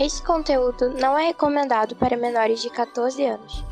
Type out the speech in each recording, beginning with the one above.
Este conteúdo não é recomendado para menores de 14 anos.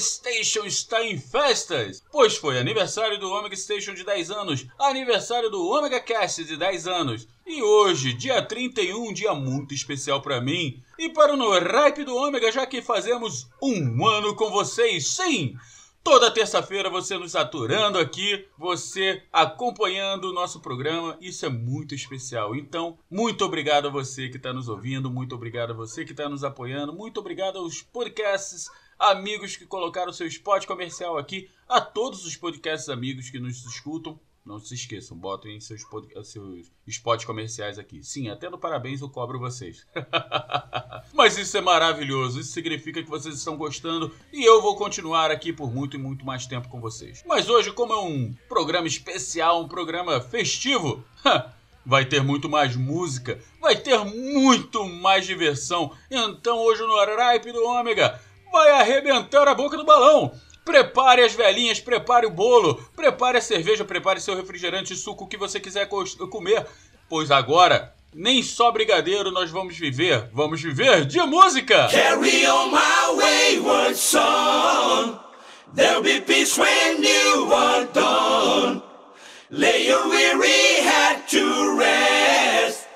Station está em festas, pois foi aniversário do Omega Station de 10 anos, aniversário do Omega Cast de 10 anos. E hoje, dia 31, dia muito especial para mim e para o No Ripe do Omega, já que fazemos um ano com vocês. Sim! Toda terça-feira você nos aturando aqui, você acompanhando o nosso programa, isso é muito especial. Então, muito obrigado a você que está nos ouvindo, muito obrigado a você que está nos apoiando, muito obrigado aos podcasts amigos que colocaram seu spot comercial aqui, a todos os podcasts amigos que nos escutam. Não se esqueçam, botem seus, seus spots comerciais aqui. Sim, até no parabéns eu cobro vocês. Mas isso é maravilhoso, isso significa que vocês estão gostando e eu vou continuar aqui por muito e muito mais tempo com vocês. Mas hoje, como é um programa especial, um programa festivo, vai ter muito mais música, vai ter muito mais diversão. Então hoje no Ripe do Ômega vai arrebentar a boca do balão. Prepare as velhinhas, prepare o bolo, prepare a cerveja, prepare seu refrigerante, suco, o que você quiser comer, pois agora nem só brigadeiro nós vamos viver, vamos viver de música! Carry on my wayward son, there'll be peace when you are done. Lay your weary head to rest,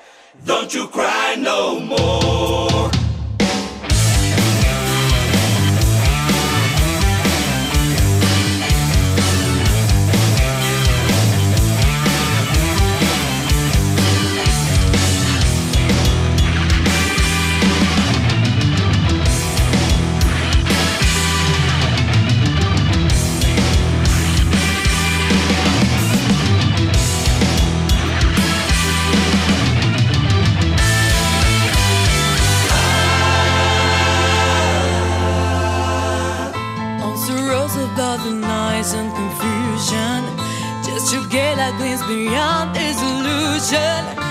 don't you cry no more. Beyond this illusion.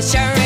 my shirt.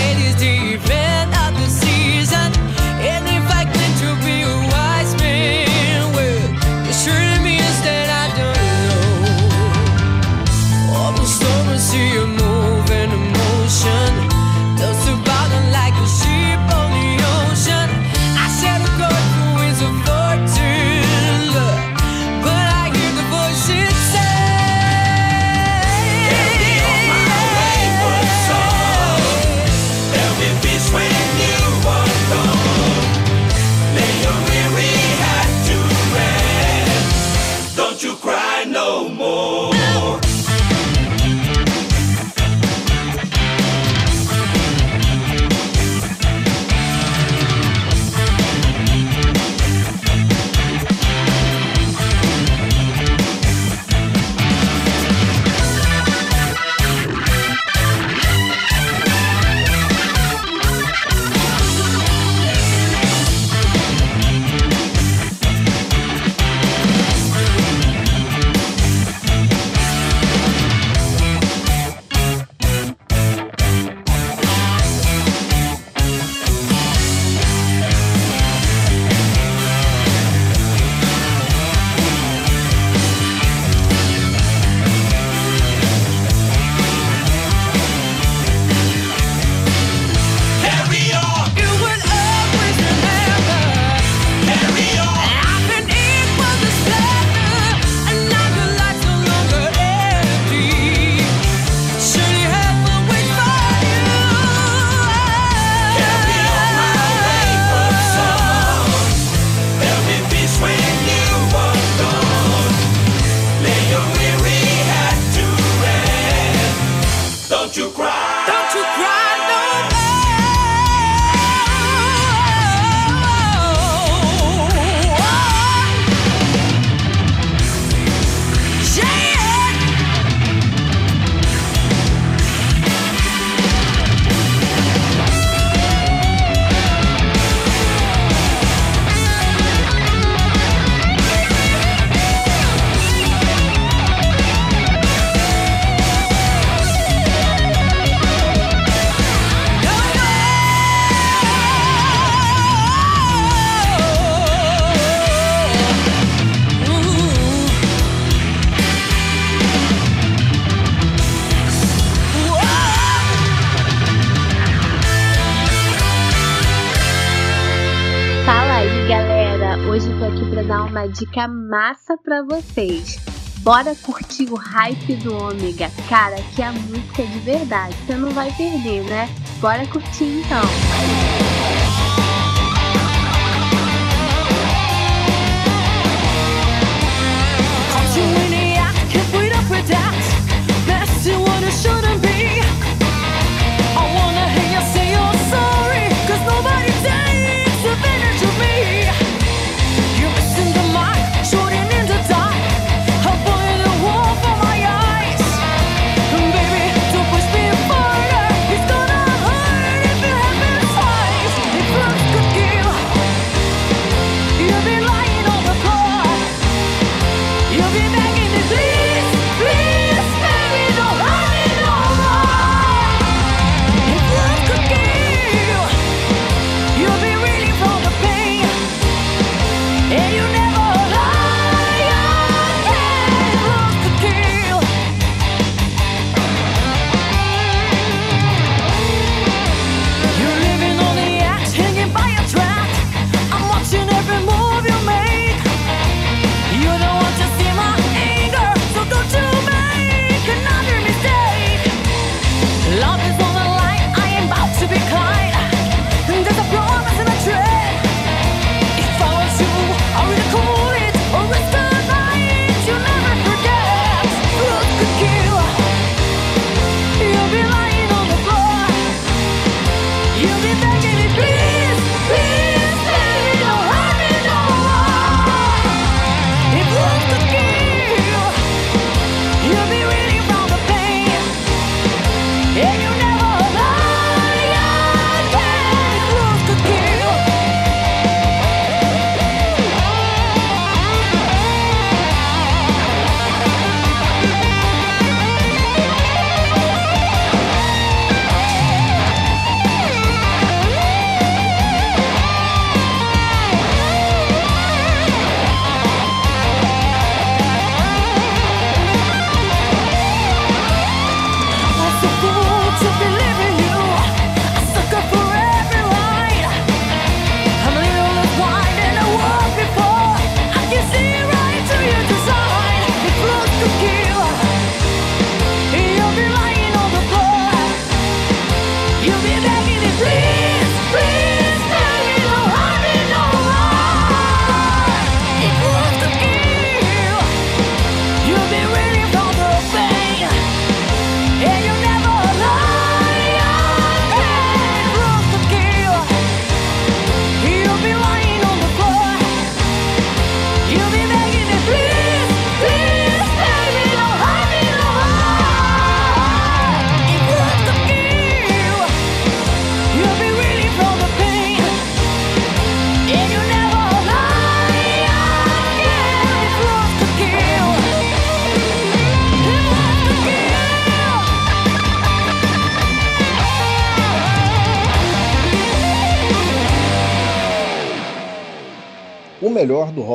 Dica massa para vocês. Bora curtir o hype do Ômega. Cara, que é a música de verdade. Você não vai perder, né? Bora curtir então.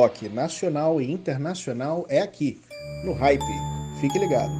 Rock nacional e internacional é aqui, no Hype. Fique ligado.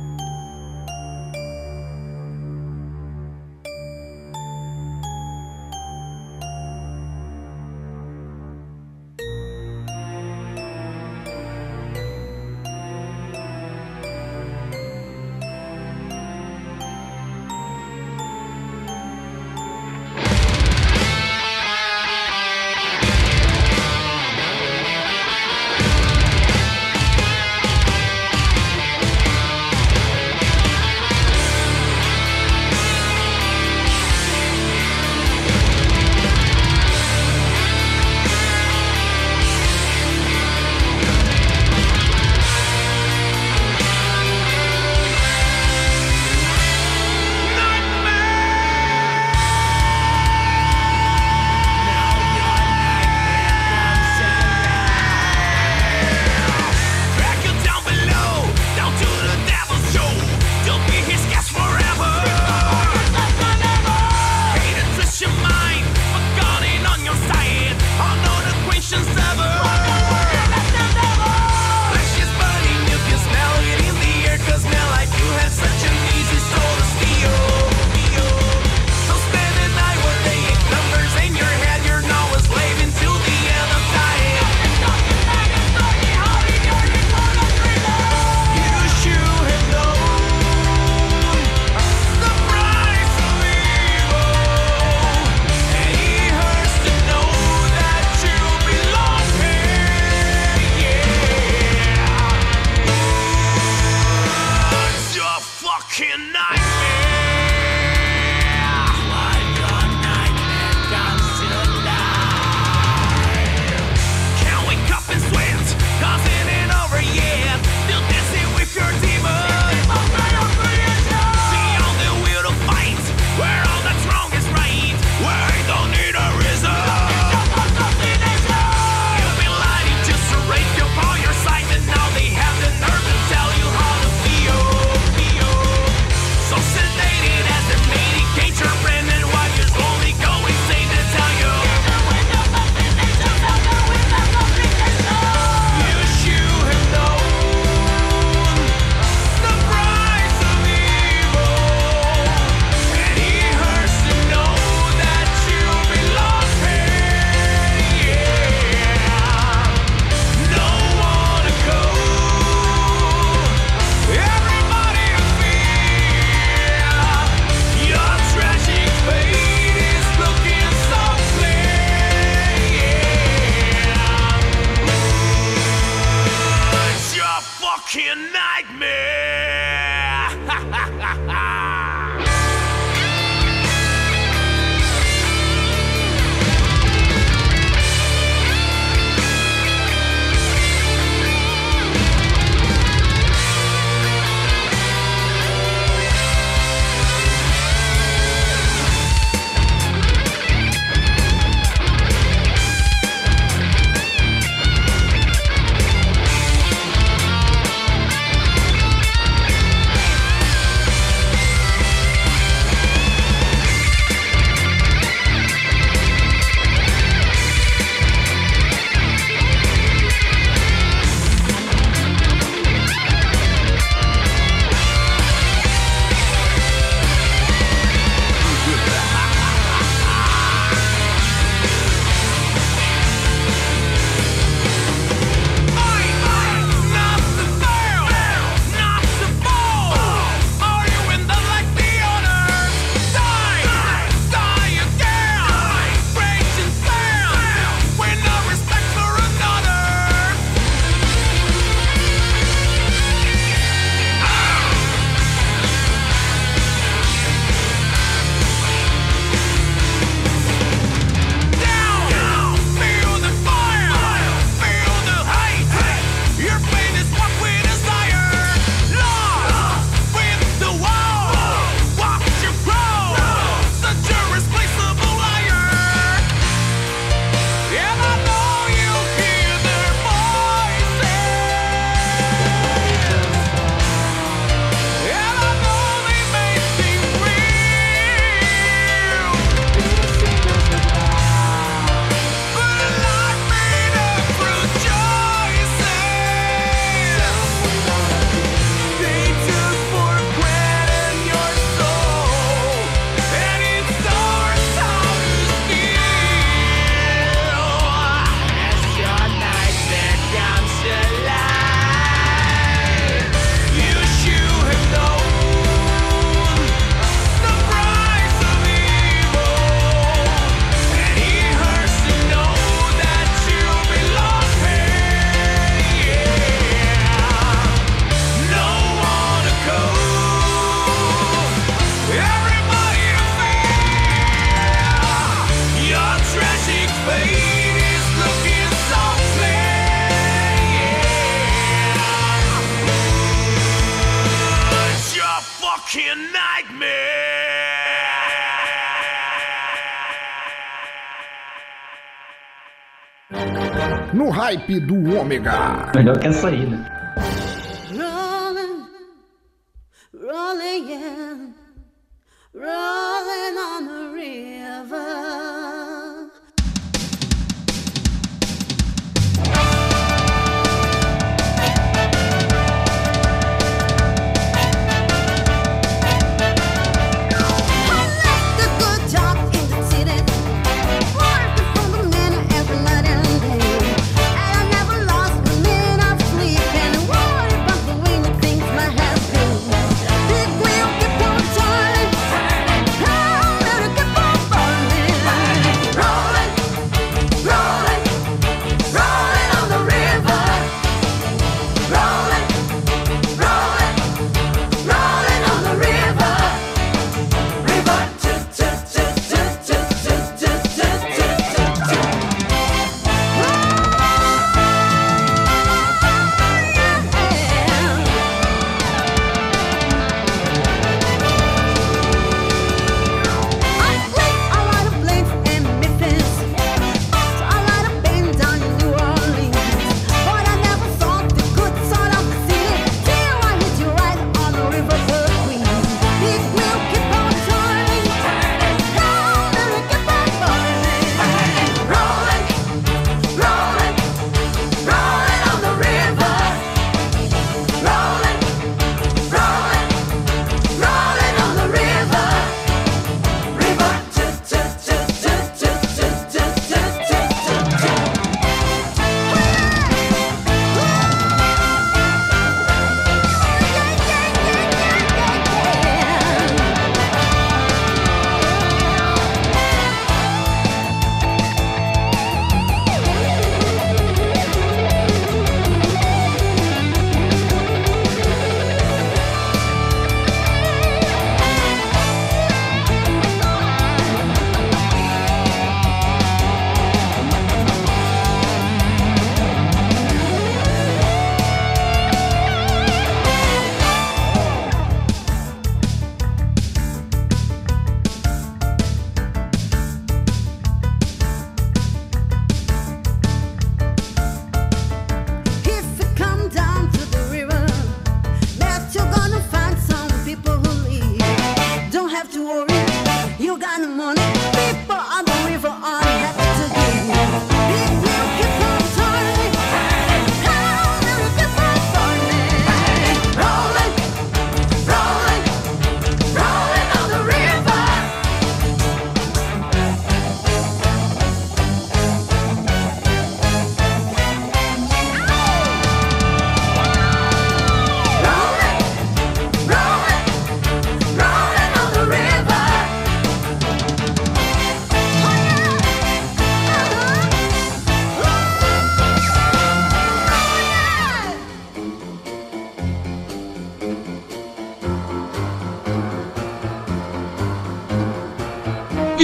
Do ômega. Melhor que essa aí, né?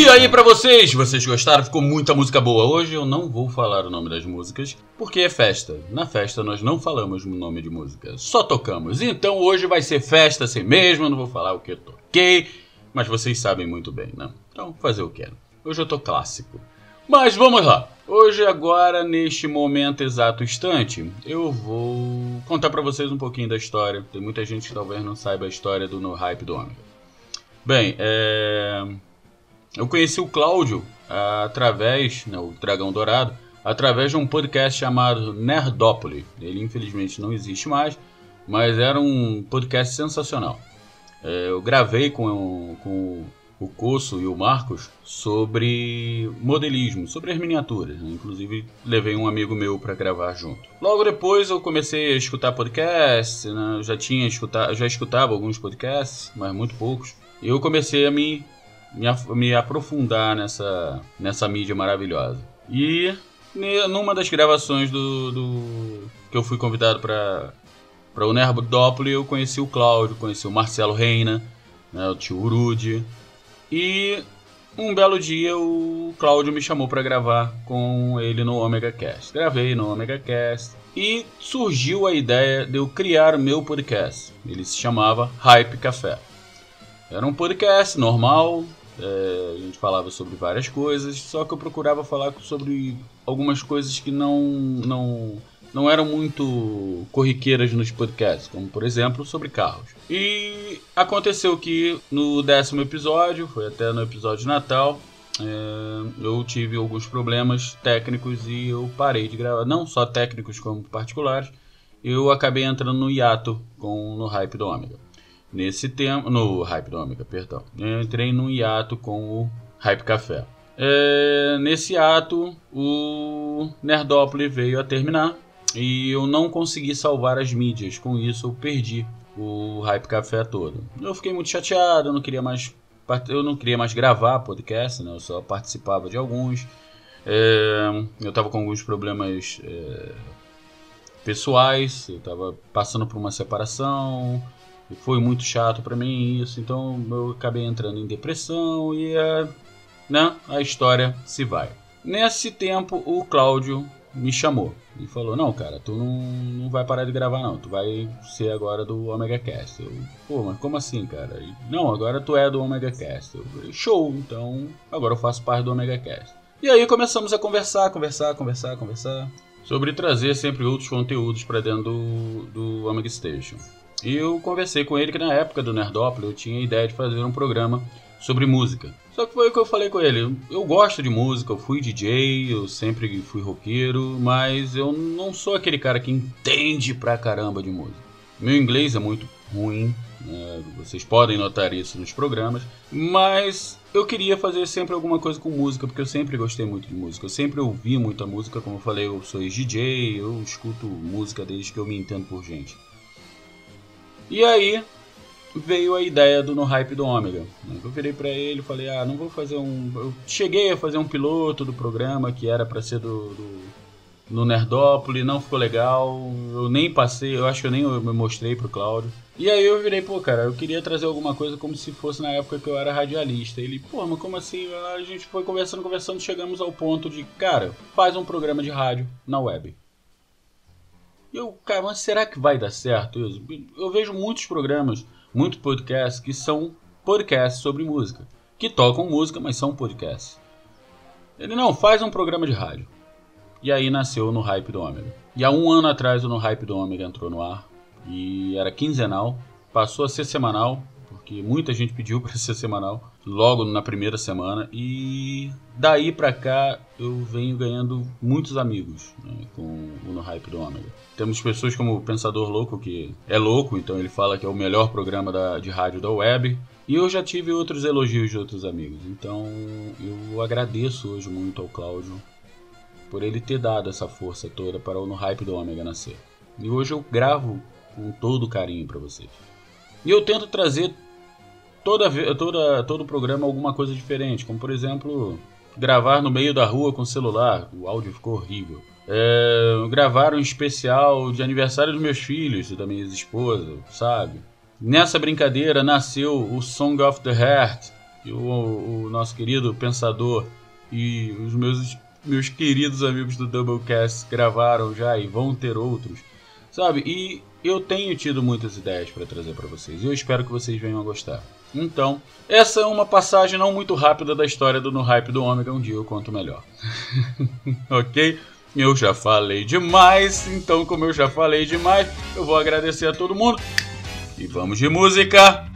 E aí pra vocês, vocês gostaram? Ficou muita música boa. Hoje eu não vou falar o nome das músicas, porque é festa. Na festa nós não falamos o nome de música, só tocamos. Então hoje vai ser festa assim mesmo, eu não vou falar o que eu toquei, mas vocês sabem muito bem, né? Então fazer o que é. Hoje eu tô clássico. Mas vamos lá. Hoje agora neste momento exato instante, eu vou contar pra vocês um pouquinho da história. Tem muita gente que talvez não saiba a história do No Hype do Ômega. Bem, é... Eu conheci o Cláudio através, né, o Dragão Dourado, através de um podcast chamado Nerdópolis. Ele infelizmente não existe mais, mas era um podcast sensacional. É, eu gravei com, com o Coço e o Marcos sobre modelismo, sobre as miniaturas. né? Inclusive levei um amigo meu para gravar junto. Logo depois eu comecei a escutar podcasts, né? já tinha escutado, já escutava alguns podcasts, mas muito poucos. E eu comecei a me me, me aprofundar nessa, nessa mídia maravilhosa. E numa das gravações do, do- que eu fui convidado para para o Nerdópolis, eu conheci o Cláudio, conheci o Marcelo Reina, né, o tio Urude. E um belo dia o Cláudio me chamou para gravar com ele no Omega Cast. Gravei no Omega Cast e surgiu a ideia de eu criar meu podcast. Ele se chamava Hype Café. Era um podcast normal, é, a gente falava sobre várias coisas, só que eu procurava falar sobre algumas coisas que não, não, não eram muito corriqueiras nos podcasts, como por exemplo sobre carros. E aconteceu que no décimo episódio, foi até no episódio de Natal, é, eu tive alguns problemas técnicos e eu parei de gravar, não só técnicos como particulares, eu acabei entrando no hiato com, no hype do Ômega. Nesse tempo, no hype Ômega, perdão, eu entrei no hiato com o Hype Café. É, nesse ato, o Nerdópolis veio a terminar e eu não consegui salvar as mídias. Com isso, eu perdi o Hype Café todo. Eu fiquei muito chateado, eu não queria mais, eu não queria mais gravar podcast, né? eu só participava de alguns. É, eu estava com alguns problemas é, pessoais, eu estava passando por uma separação, e foi muito chato para mim isso, então eu acabei entrando em depressão e a, né, a história se vai. Nesse tempo, o Cláudio me chamou e falou: Não, cara, tu não, não vai parar de gravar, não, tu vai ser agora do Omega Cast. Eu, pô, mas como assim, cara? E, não, agora tu é do Omega Cast. Eu Show, então agora eu faço parte do Omega Cast. E aí começamos a conversar, conversar, conversar, conversar sobre trazer sempre outros conteúdos para dentro do, do Omega Station. E eu conversei com ele que na época do Nerdópolis eu tinha a ideia de fazer um programa sobre música. Só que foi o que eu falei com ele. Eu gosto de música, eu fui DJ, eu sempre fui roqueiro, mas eu não sou aquele cara que entende pra caramba de música. Meu inglês é muito ruim, né? vocês podem notar isso nos programas, mas eu queria fazer sempre alguma coisa com música, porque eu sempre gostei muito de música. Eu sempre ouvi muita música, como eu falei, eu sou DJ, eu escuto música desde que eu me entendo por gente. E aí veio a ideia do No Hype do Ômega. Eu virei pra ele e falei, ah, não vou fazer um... Eu cheguei a fazer um piloto do programa que era pra ser do... do... No Nerdópolis, não ficou legal, eu nem passei, eu acho que eu nem me mostrei pro Cláudio. E aí eu virei, pô, cara, eu queria trazer alguma coisa como se fosse na época que eu era radialista. Ele, pô, mas como assim? A gente foi conversando, conversando, chegamos ao ponto de, cara, faz um programa de rádio na web. E eu, cara, mas será que vai dar certo isso? Eu vejo muitos programas, muitos podcasts que são podcasts sobre música. Que tocam música, mas são podcasts. Ele, não, faz um programa de rádio. E aí nasceu no Hype do Ômega. E há um ano atrás o No Hype do Ômega entrou no ar. E era quinzenal. Passou a ser semanal. Porque muita gente pediu para ser semanal. Logo na primeira semana. E daí pra cá eu venho ganhando muitos amigos né, com o No Hype do Ômega. Temos pessoas como o Pensador Louco, que é louco, então ele fala que é o melhor programa da- de rádio da web. E eu já tive outros elogios de outros amigos. Então eu agradeço hoje muito ao Cláudio por ele ter dado essa força toda para o No Hype do Ômega nascer. E hoje eu gravo com todo carinho para vocês. E eu tento trazer toda, toda, todo programa alguma coisa diferente, como por exemplo, gravar no meio da rua com celular, o áudio ficou horrível. É, gravar um especial de aniversário dos meus filhos e da minha esposa, sabe? Nessa brincadeira nasceu o Song of the Heart, que o, o nosso querido pensador e os meus, meus queridos amigos do Doublecast gravaram já e vão ter outros, sabe? E eu tenho tido muitas ideias para trazer para vocês e eu espero que vocês venham a gostar. Então, essa é uma passagem não muito rápida da história do No Hype do Ômega, um dia eu conto melhor. ok? Eu já falei demais, então como eu já falei demais, eu vou agradecer a todo mundo e vamos de música!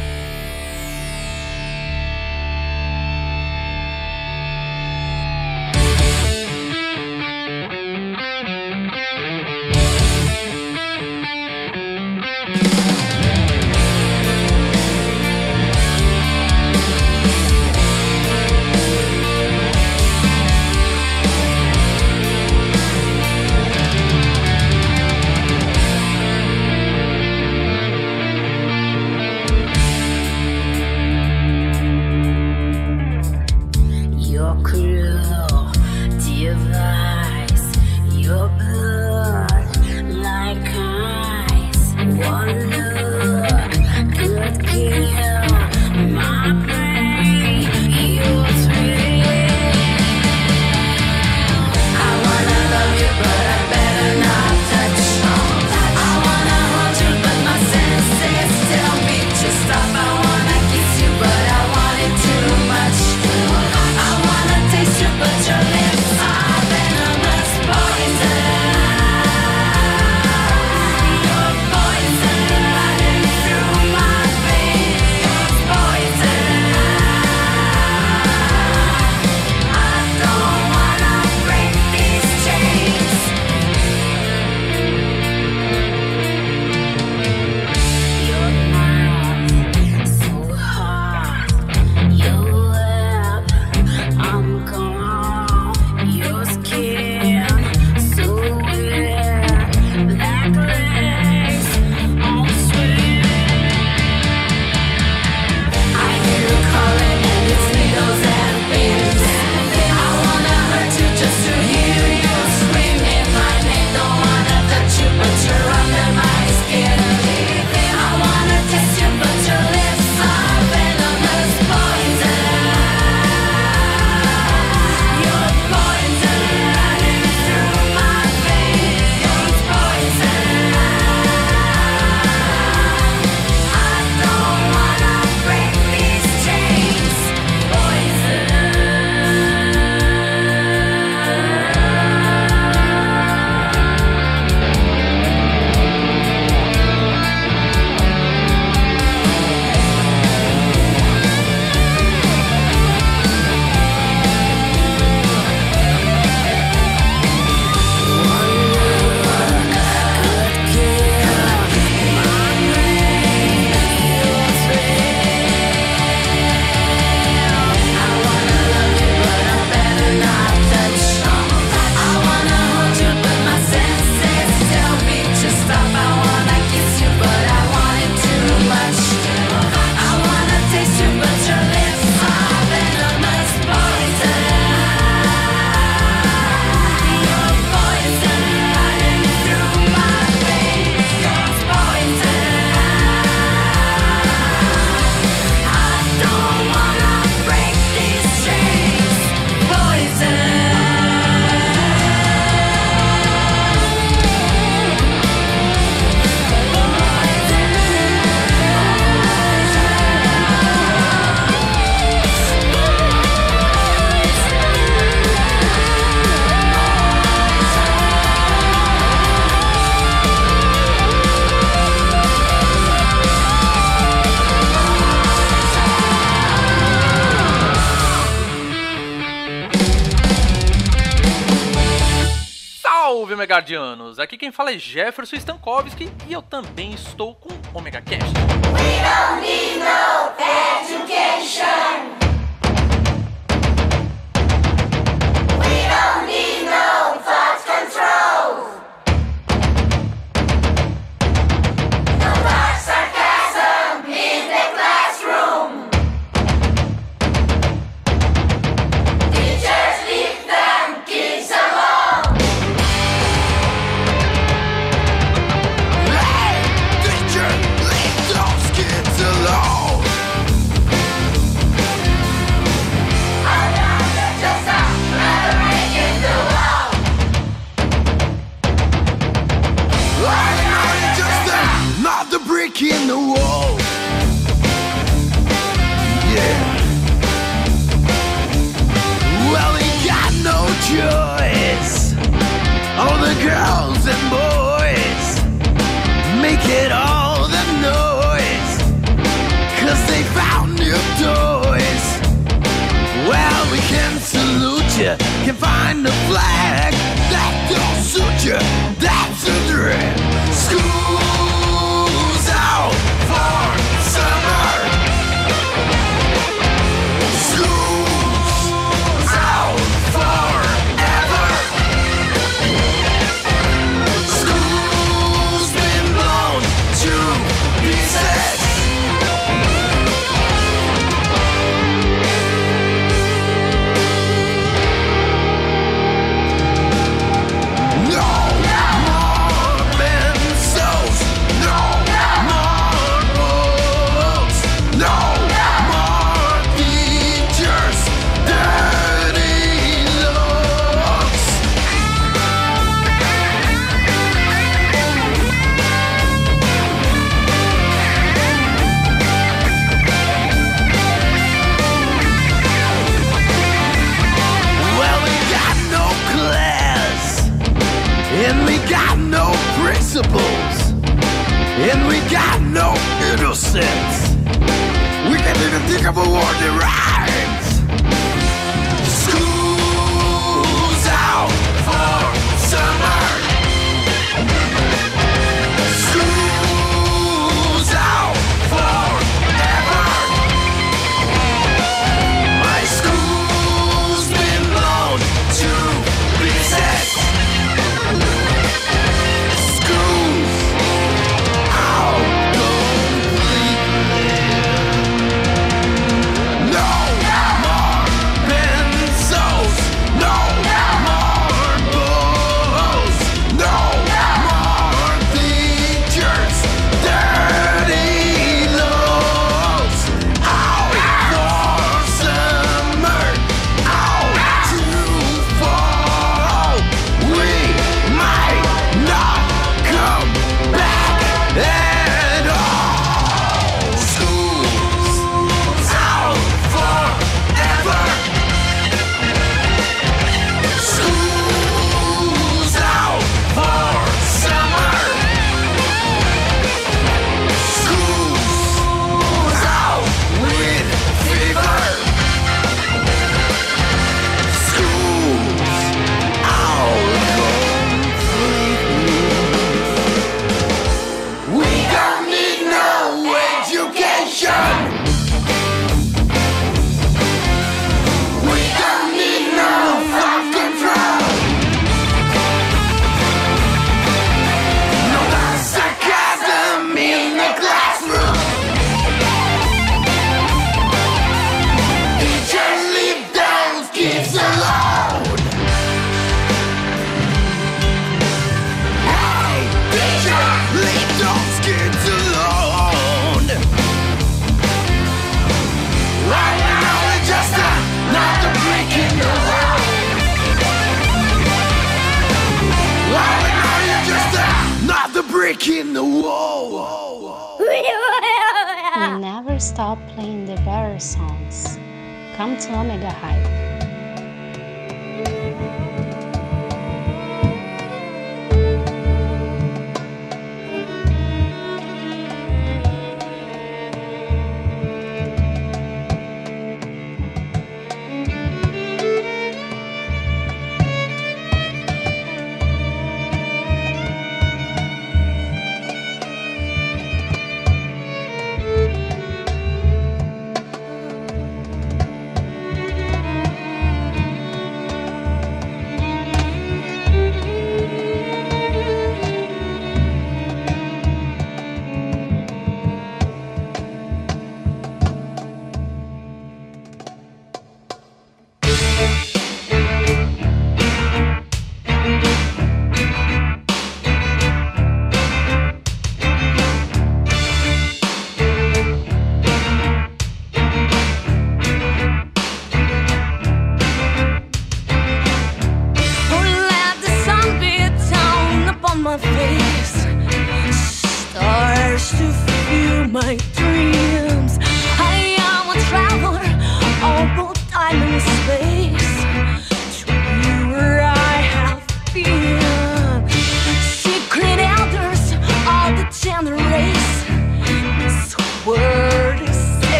Jefferson Stankowski e eu também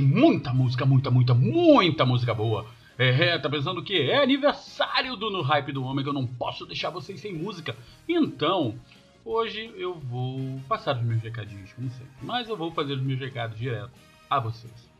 muita música, muita, muita, muita música boa. É, tá pensando que é aniversário do No Hype do Ômega, eu não posso deixar vocês sem música. Então, hoje eu vou passar os meus recadinhos, como sempre. Mas eu vou fazer os meus recados direto a vocês.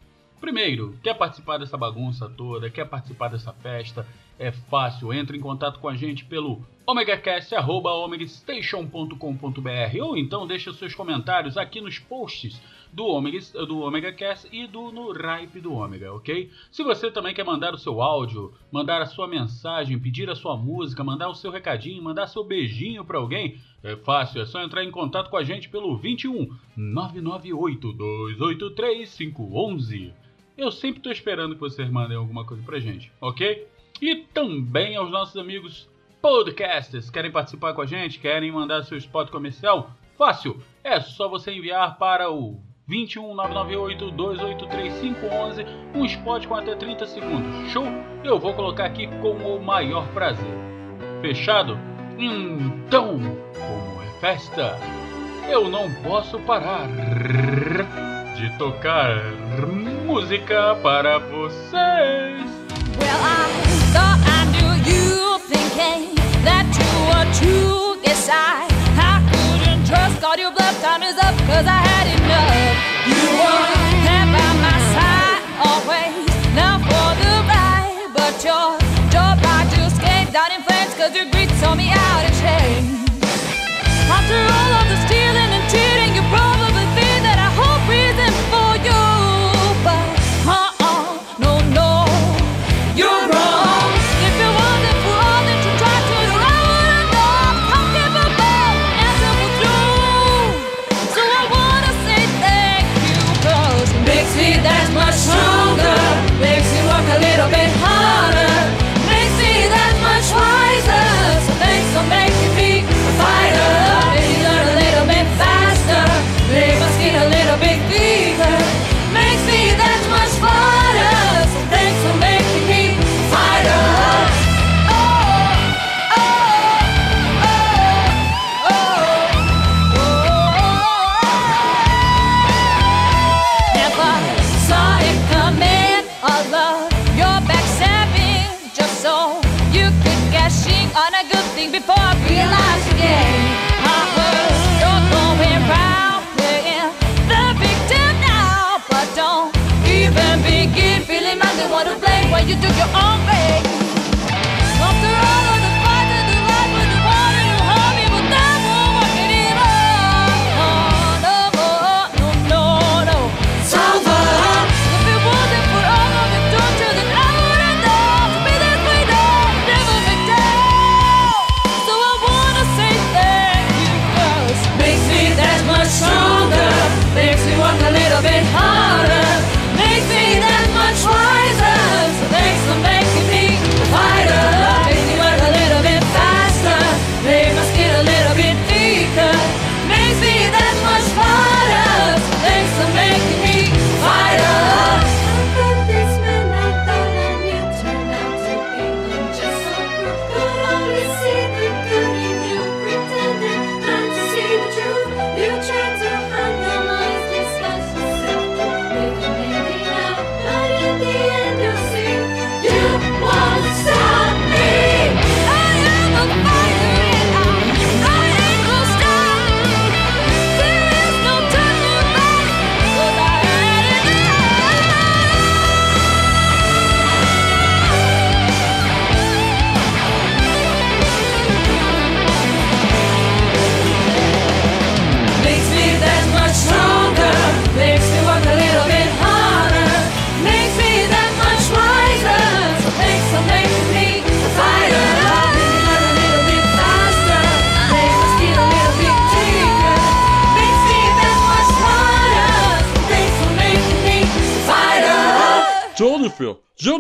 Primeiro, quer participar dessa bagunça toda, quer participar dessa festa? É fácil, entre em contato com a gente pelo omegacast.omegastation.com.br ou então deixa seus comentários aqui nos posts do Omega, do Omega Cast e do No Ripe do Omega, ok? Se você também quer mandar o seu áudio, mandar a sua mensagem, pedir a sua música, mandar o seu recadinho, mandar seu beijinho pra alguém, é fácil, é só entrar em contato com a gente pelo 21 998 283 511. Eu sempre tô esperando que vocês mandem alguma coisa pra gente, ok? E também aos nossos amigos podcasters, querem participar com a gente, querem mandar seu spot comercial? Fácil, é só você enviar para o 21 998 283 511 um spot com até 30 segundos. Show? Eu vou colocar aqui com o maior prazer. Fechado? Então, como é festa, eu não posso parar de tocar música para vocês. Well, I thought I knew you thinking that you were true. Yes, I. Called your bluff, time is up, cause I had enough. You were there by my side always. Now for the ride, but your job I just came down in flames, cause your greed saw me out of chains. After all of you took your own way.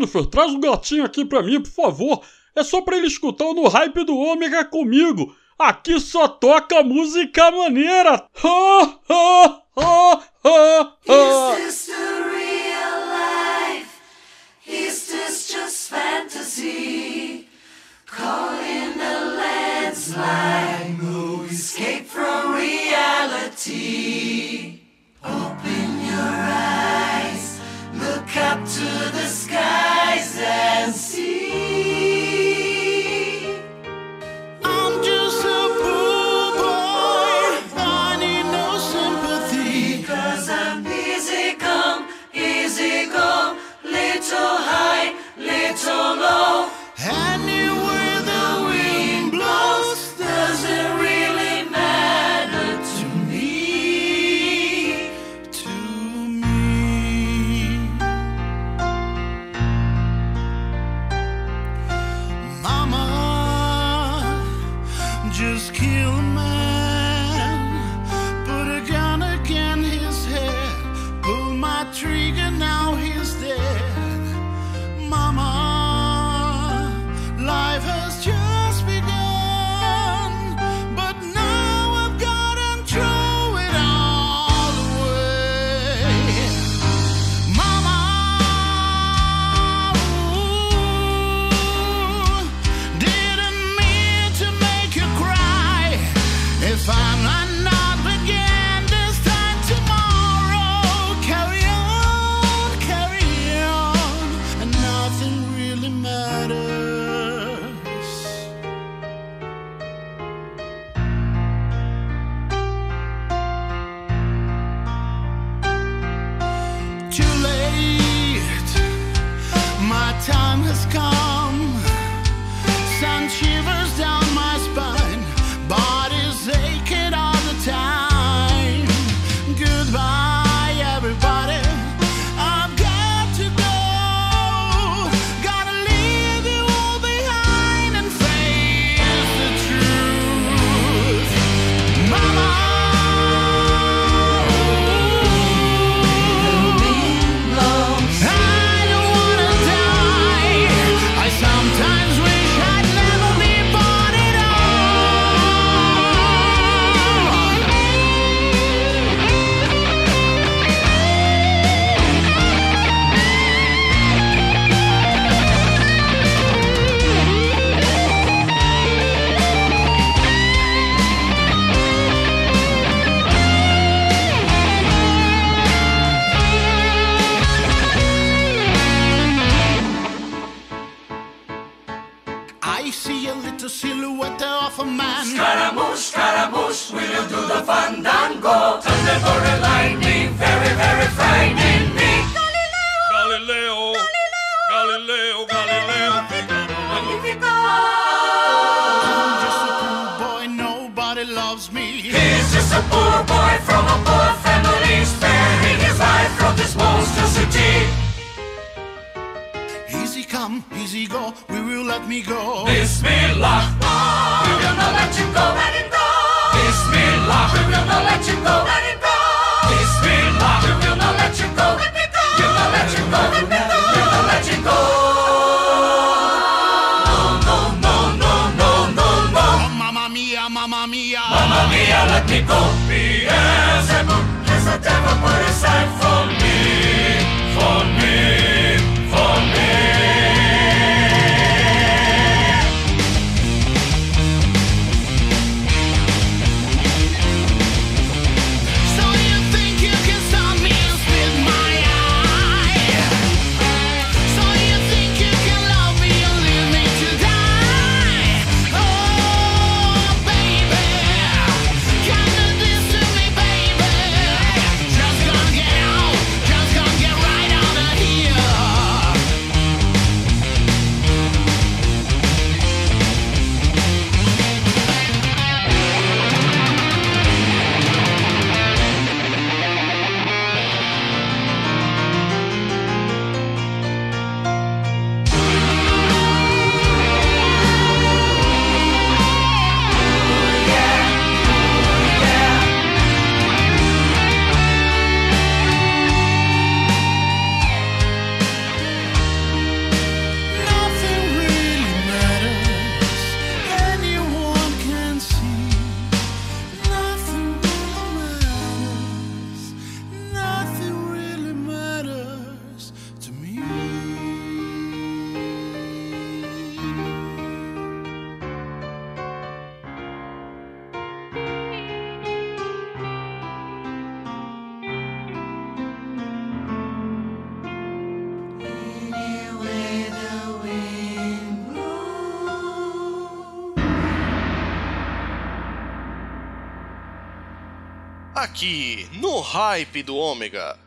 Jennifer, traz o gatinho aqui pra mim, por favor. É só pra ele escutar o No Hype do Ômega comigo. Aqui só toca música maneira. Is this the real life? Is this just fantasy? Caught in a landslide, no escape from reality. Open your eyes, up to the skies and see. Silhouette of a man. Scaramouche, Scaramouche, will you do the fandango? Thunderbolt and lightning, very, very frightening me. Galileo, Galileo, Galileo, Magnifico! I'm just a poor boy, nobody loves me. He's just a poor boy from a poor family, sparing his life from this monstrosity. Easy come, easy go, we will let me go. Bismillah, we will not let you go, let him go. Bismillah, we will not let you go, let it go. Bismillah, we will not let you go, let me go. Will not let you go, let me go. Will not let you go. No, no, no, no, no, no, no. Oh, mamma mia, mamma mia. Mamma mia, let me go. Beelzebub has a devil put aside for me, for me. Aqui no Hype do Ômega.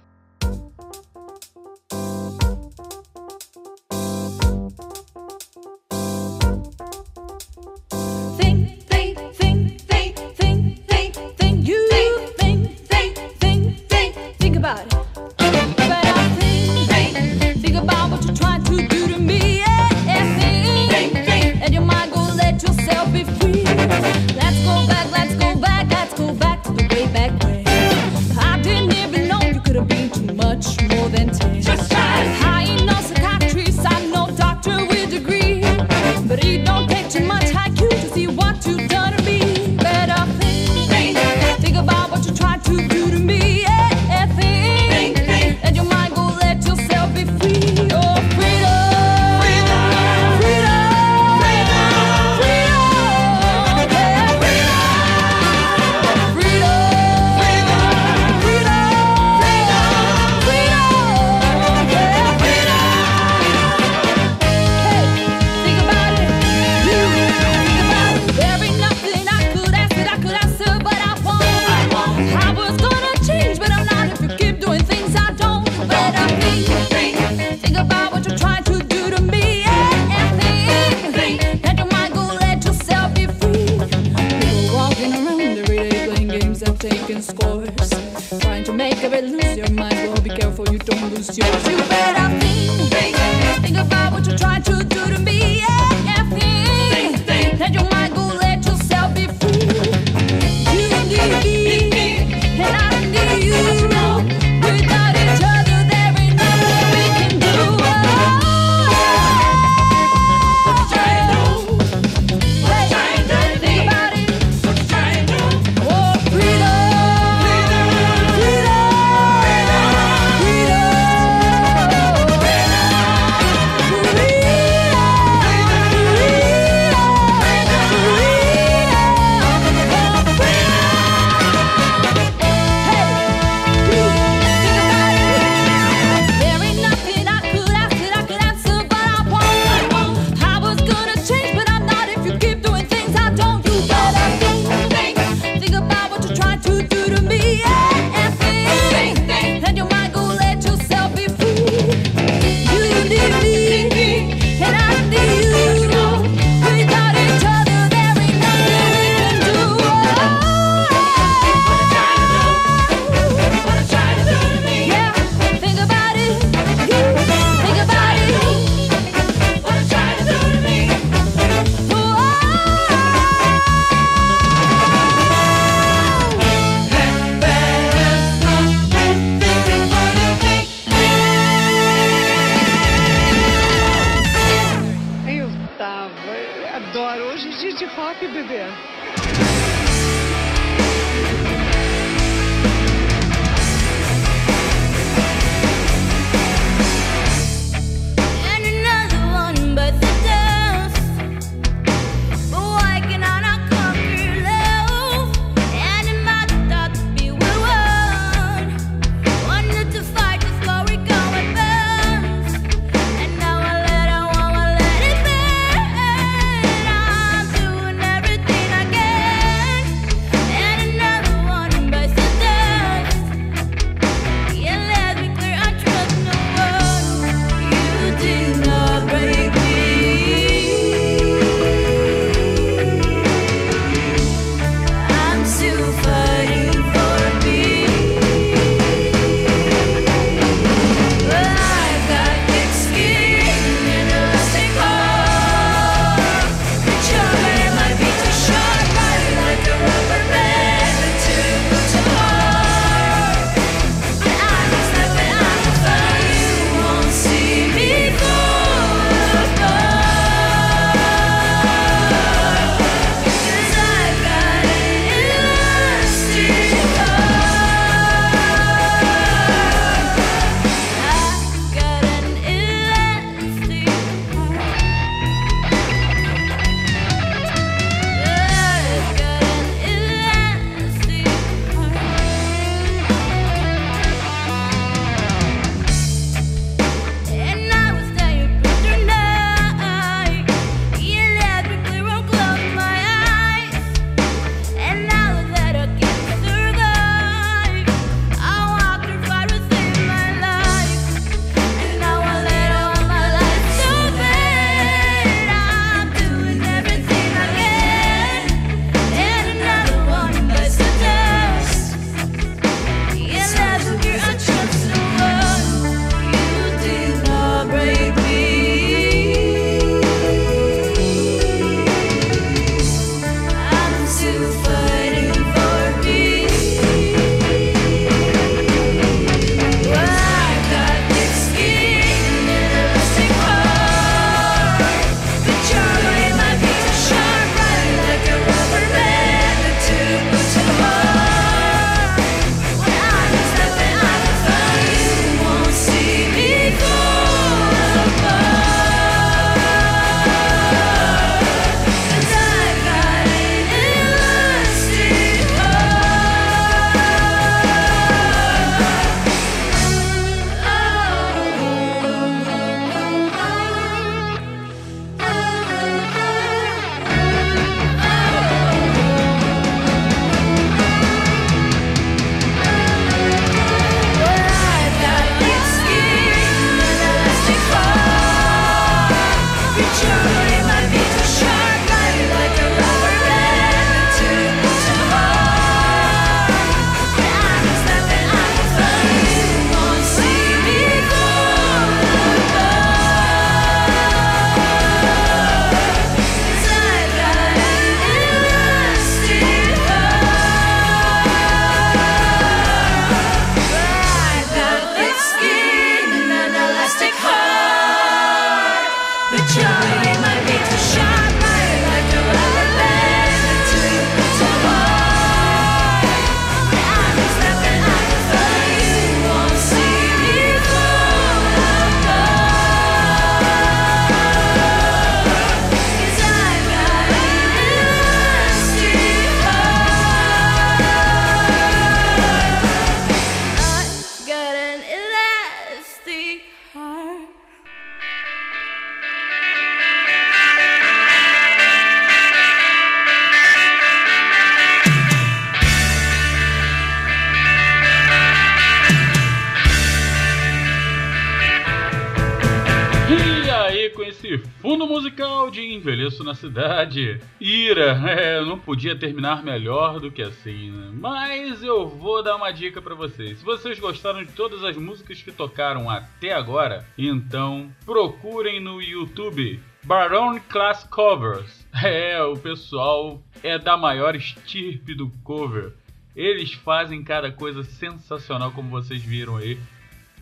podia terminar melhor do que assim, né? Mas eu vou dar uma dica para vocês. Se vocês gostaram de todas as músicas que tocaram até agora, então procurem no YouTube Baron Class Covers. É, o pessoal é da maior estirpe do cover. Eles fazem cada coisa sensacional, como vocês viram aí.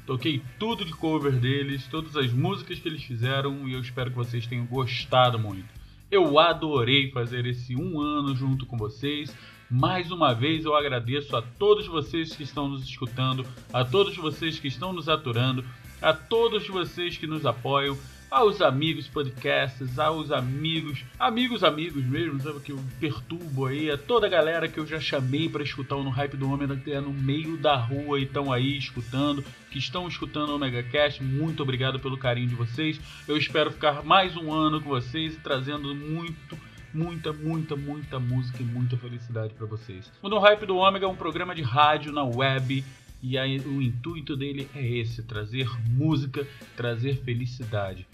Toquei tudo de cover deles, todas as músicas que eles fizeram e eu espero que vocês tenham gostado muito. Eu adorei fazer esse um ano junto com vocês. Mais uma vez eu agradeço a todos vocês que estão nos escutando, a todos vocês que estão nos aturando, a todos vocês que nos apoiam, aos amigos podcasts, aos amigos, amigos, amigos mesmo, sabe, que eu perturbo aí, a toda a galera que eu já chamei para escutar o No Hype do Homem, é no meio da rua e estão aí escutando, que estão escutando o Omega Cast, muito obrigado pelo carinho de vocês. Eu espero ficar mais um ano com vocês e trazendo muito muita, muita, muita música e muita felicidade para vocês. O No Hype do Ômega é um programa de rádio na web e aí, o intuito dele é esse: trazer música, trazer felicidade.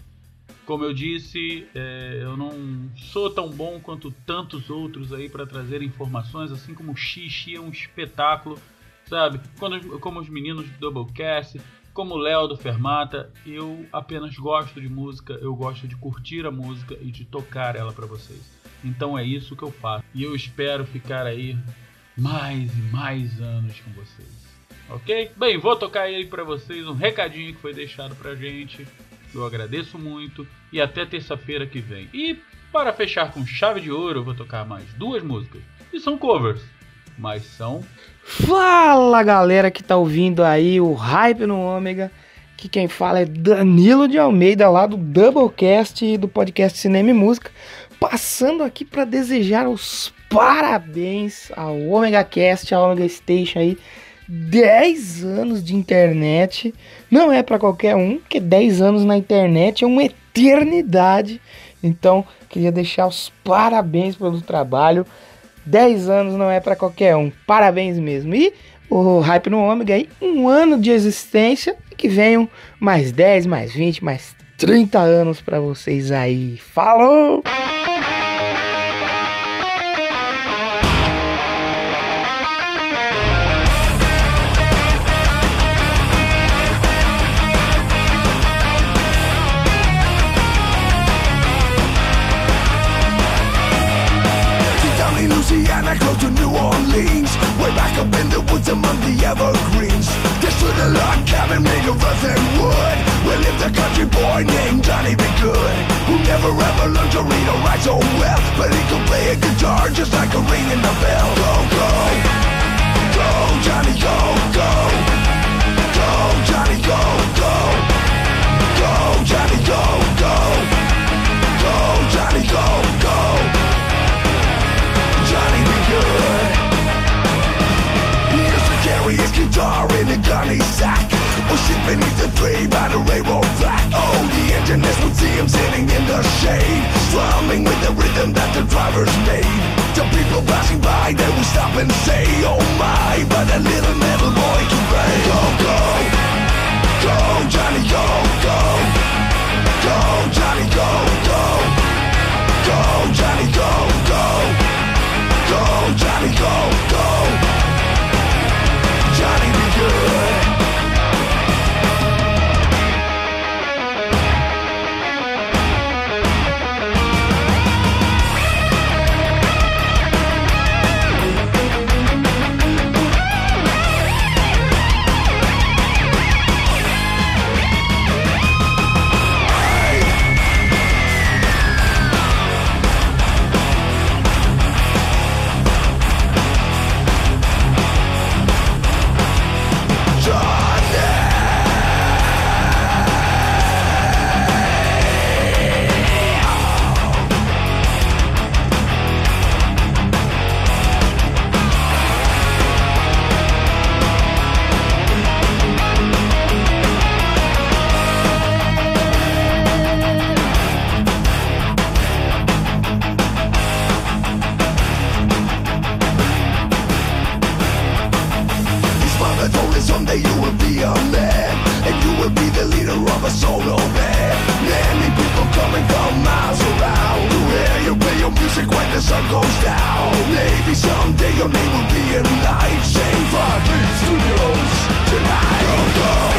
Como eu disse, é, eu não sou tão bom quanto tantos outros aí para trazer informações, assim como o Xixi é um espetáculo, sabe? Quando, como os meninos do Doublecast, como o Léo do Fermata, eu apenas gosto de música, eu gosto de curtir a música e de tocar ela para vocês. Então é isso que eu faço. E eu espero ficar aí mais e mais anos com vocês. Ok? Bem, vou tocar aí para vocês um recadinho que foi deixado pra gente. Eu agradeço muito e até terça-feira que vem. E para fechar com chave de ouro, eu vou tocar mais duas músicas. E são covers, mas são Fala galera que tá ouvindo aí o Hype no Ômega. Que quem fala é Danilo de Almeida, lá do Doublecast do podcast Cinema e Música. Passando aqui para desejar os parabéns ao Omega Cast, ao Omega Station aí. 10 anos de internet. Não é para qualquer um, porque 10 anos na internet é uma eternidade. Então, queria deixar os parabéns pelo trabalho. 10 anos não é para qualquer um. Parabéns mesmo. E o Hype no Ômega aí, um ano de existência. Que venham mais 10, mais 20, mais 30 anos para vocês aí. Falou! Earth and wood Where lived a country boy named Johnny B. Good Who never ever learned to read or write so well But he could play a guitar just like a ring in the bell. Go, go, go, Johnny, go, go. Go, Johnny, go, go. Go, Johnny, go, go. Go, Johnny, go, go. Johnny be good. He used to carry his guitar in a gunny sack. Sit beneath a tree by the railroad track. Oh, the engineers would see him sitting in the shade, strumming with the rhythm that the drivers made. The people passing by, they would stop and say, Oh my, but that little metal boy can play. Go, go, go, Johnny, go, go, go, Johnny, go, go, go, Johnny, go, go. Go, Johnny, go, go. Johnny be good. the sun goes down. Maybe someday your name will be in life saver Please do yours tonight. Oh,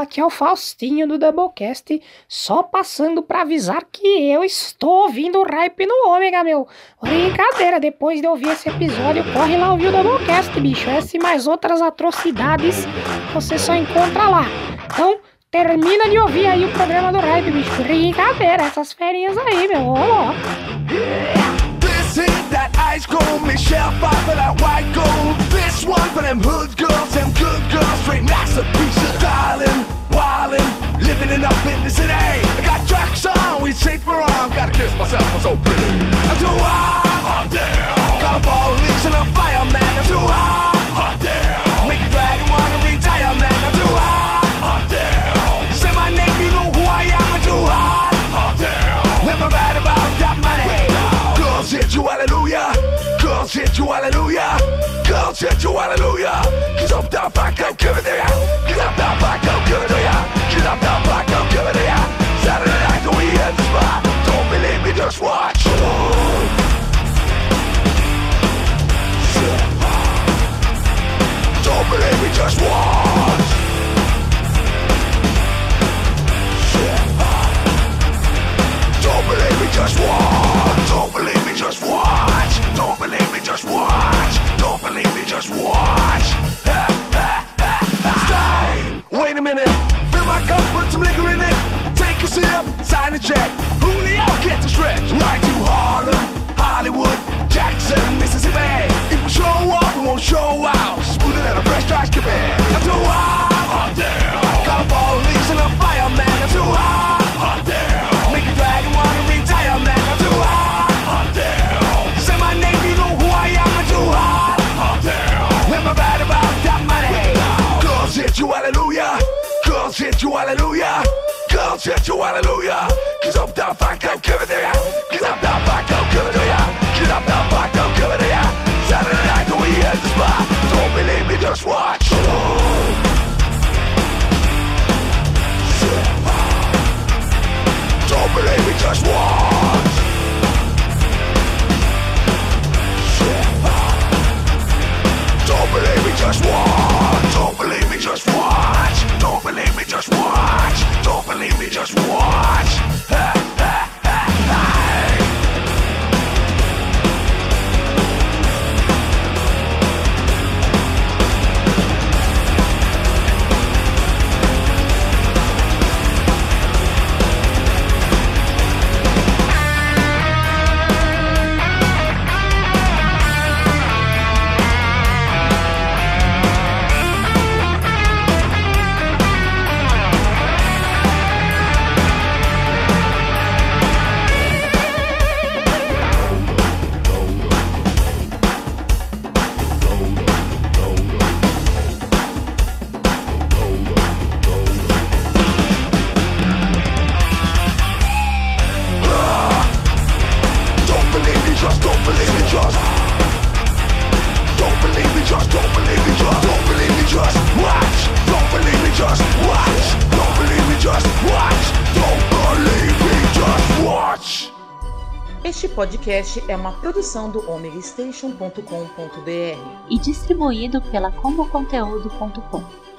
aqui é o Faustinho do Doublecast, só passando pra avisar que eu estou ouvindo o hype no Ômega, meu. Brincadeira, depois de ouvir esse episódio, corre lá ouvir o Doublecast, bicho. Essa e mais outras atrocidades você só encontra lá. Então, termina de ouvir aí o programa do hype, bicho. Brincadeira, essas ferinhas aí, meu. Ô, louco. Ice cold Michelle Fight for that white gold. This one for them hood girls, them good girls Straight masterpieces Styling, wildin', living it up in the city I got tracks on, we safe for arm Gotta kiss myself, I'm so pretty. I'm too hot, hot damn. Got a police and a fireman. I'm too hot, hot damn Girls hit you hallelujah. Girls hit you hallelujah. Cause I'm down back, I'm giving it ya. Cause I'm down back, I'm giving it ya. Cause I'm down back, I'm giving it ya. Saturday night we hit the spot. Don't believe me, just watch. Don't believe me, just watch. Don't believe me, just watch. Don't believe just watch. Don't believe me, just watch. Don't believe me, just watch. Stay. Wait a minute. Fill my cup, put some liquor in it. Take a sip, sign a check. Julio, get the stretch. Right to Harlem, Hollywood, Jackson, Mississippi. If we show up, we won't show out. Hallelujah. Girls hit you, hallelujah. Girls hit you, hallelujah. Cause I'm down back, I'm giving it ya. Cause I'm down back, I'm giving it ya. Cause I'm down back, I'm giving it ya. Saturday night, we hit the spot. Don't believe me, just watch. Don't believe me, just watch. Believe me, just watch. Don't believe me, just watch. Don't believe me, just watch. Don't believe me, just watch. Podcast é uma produção do omegastation.com.br. e distribuído pela comoconteúdo.com.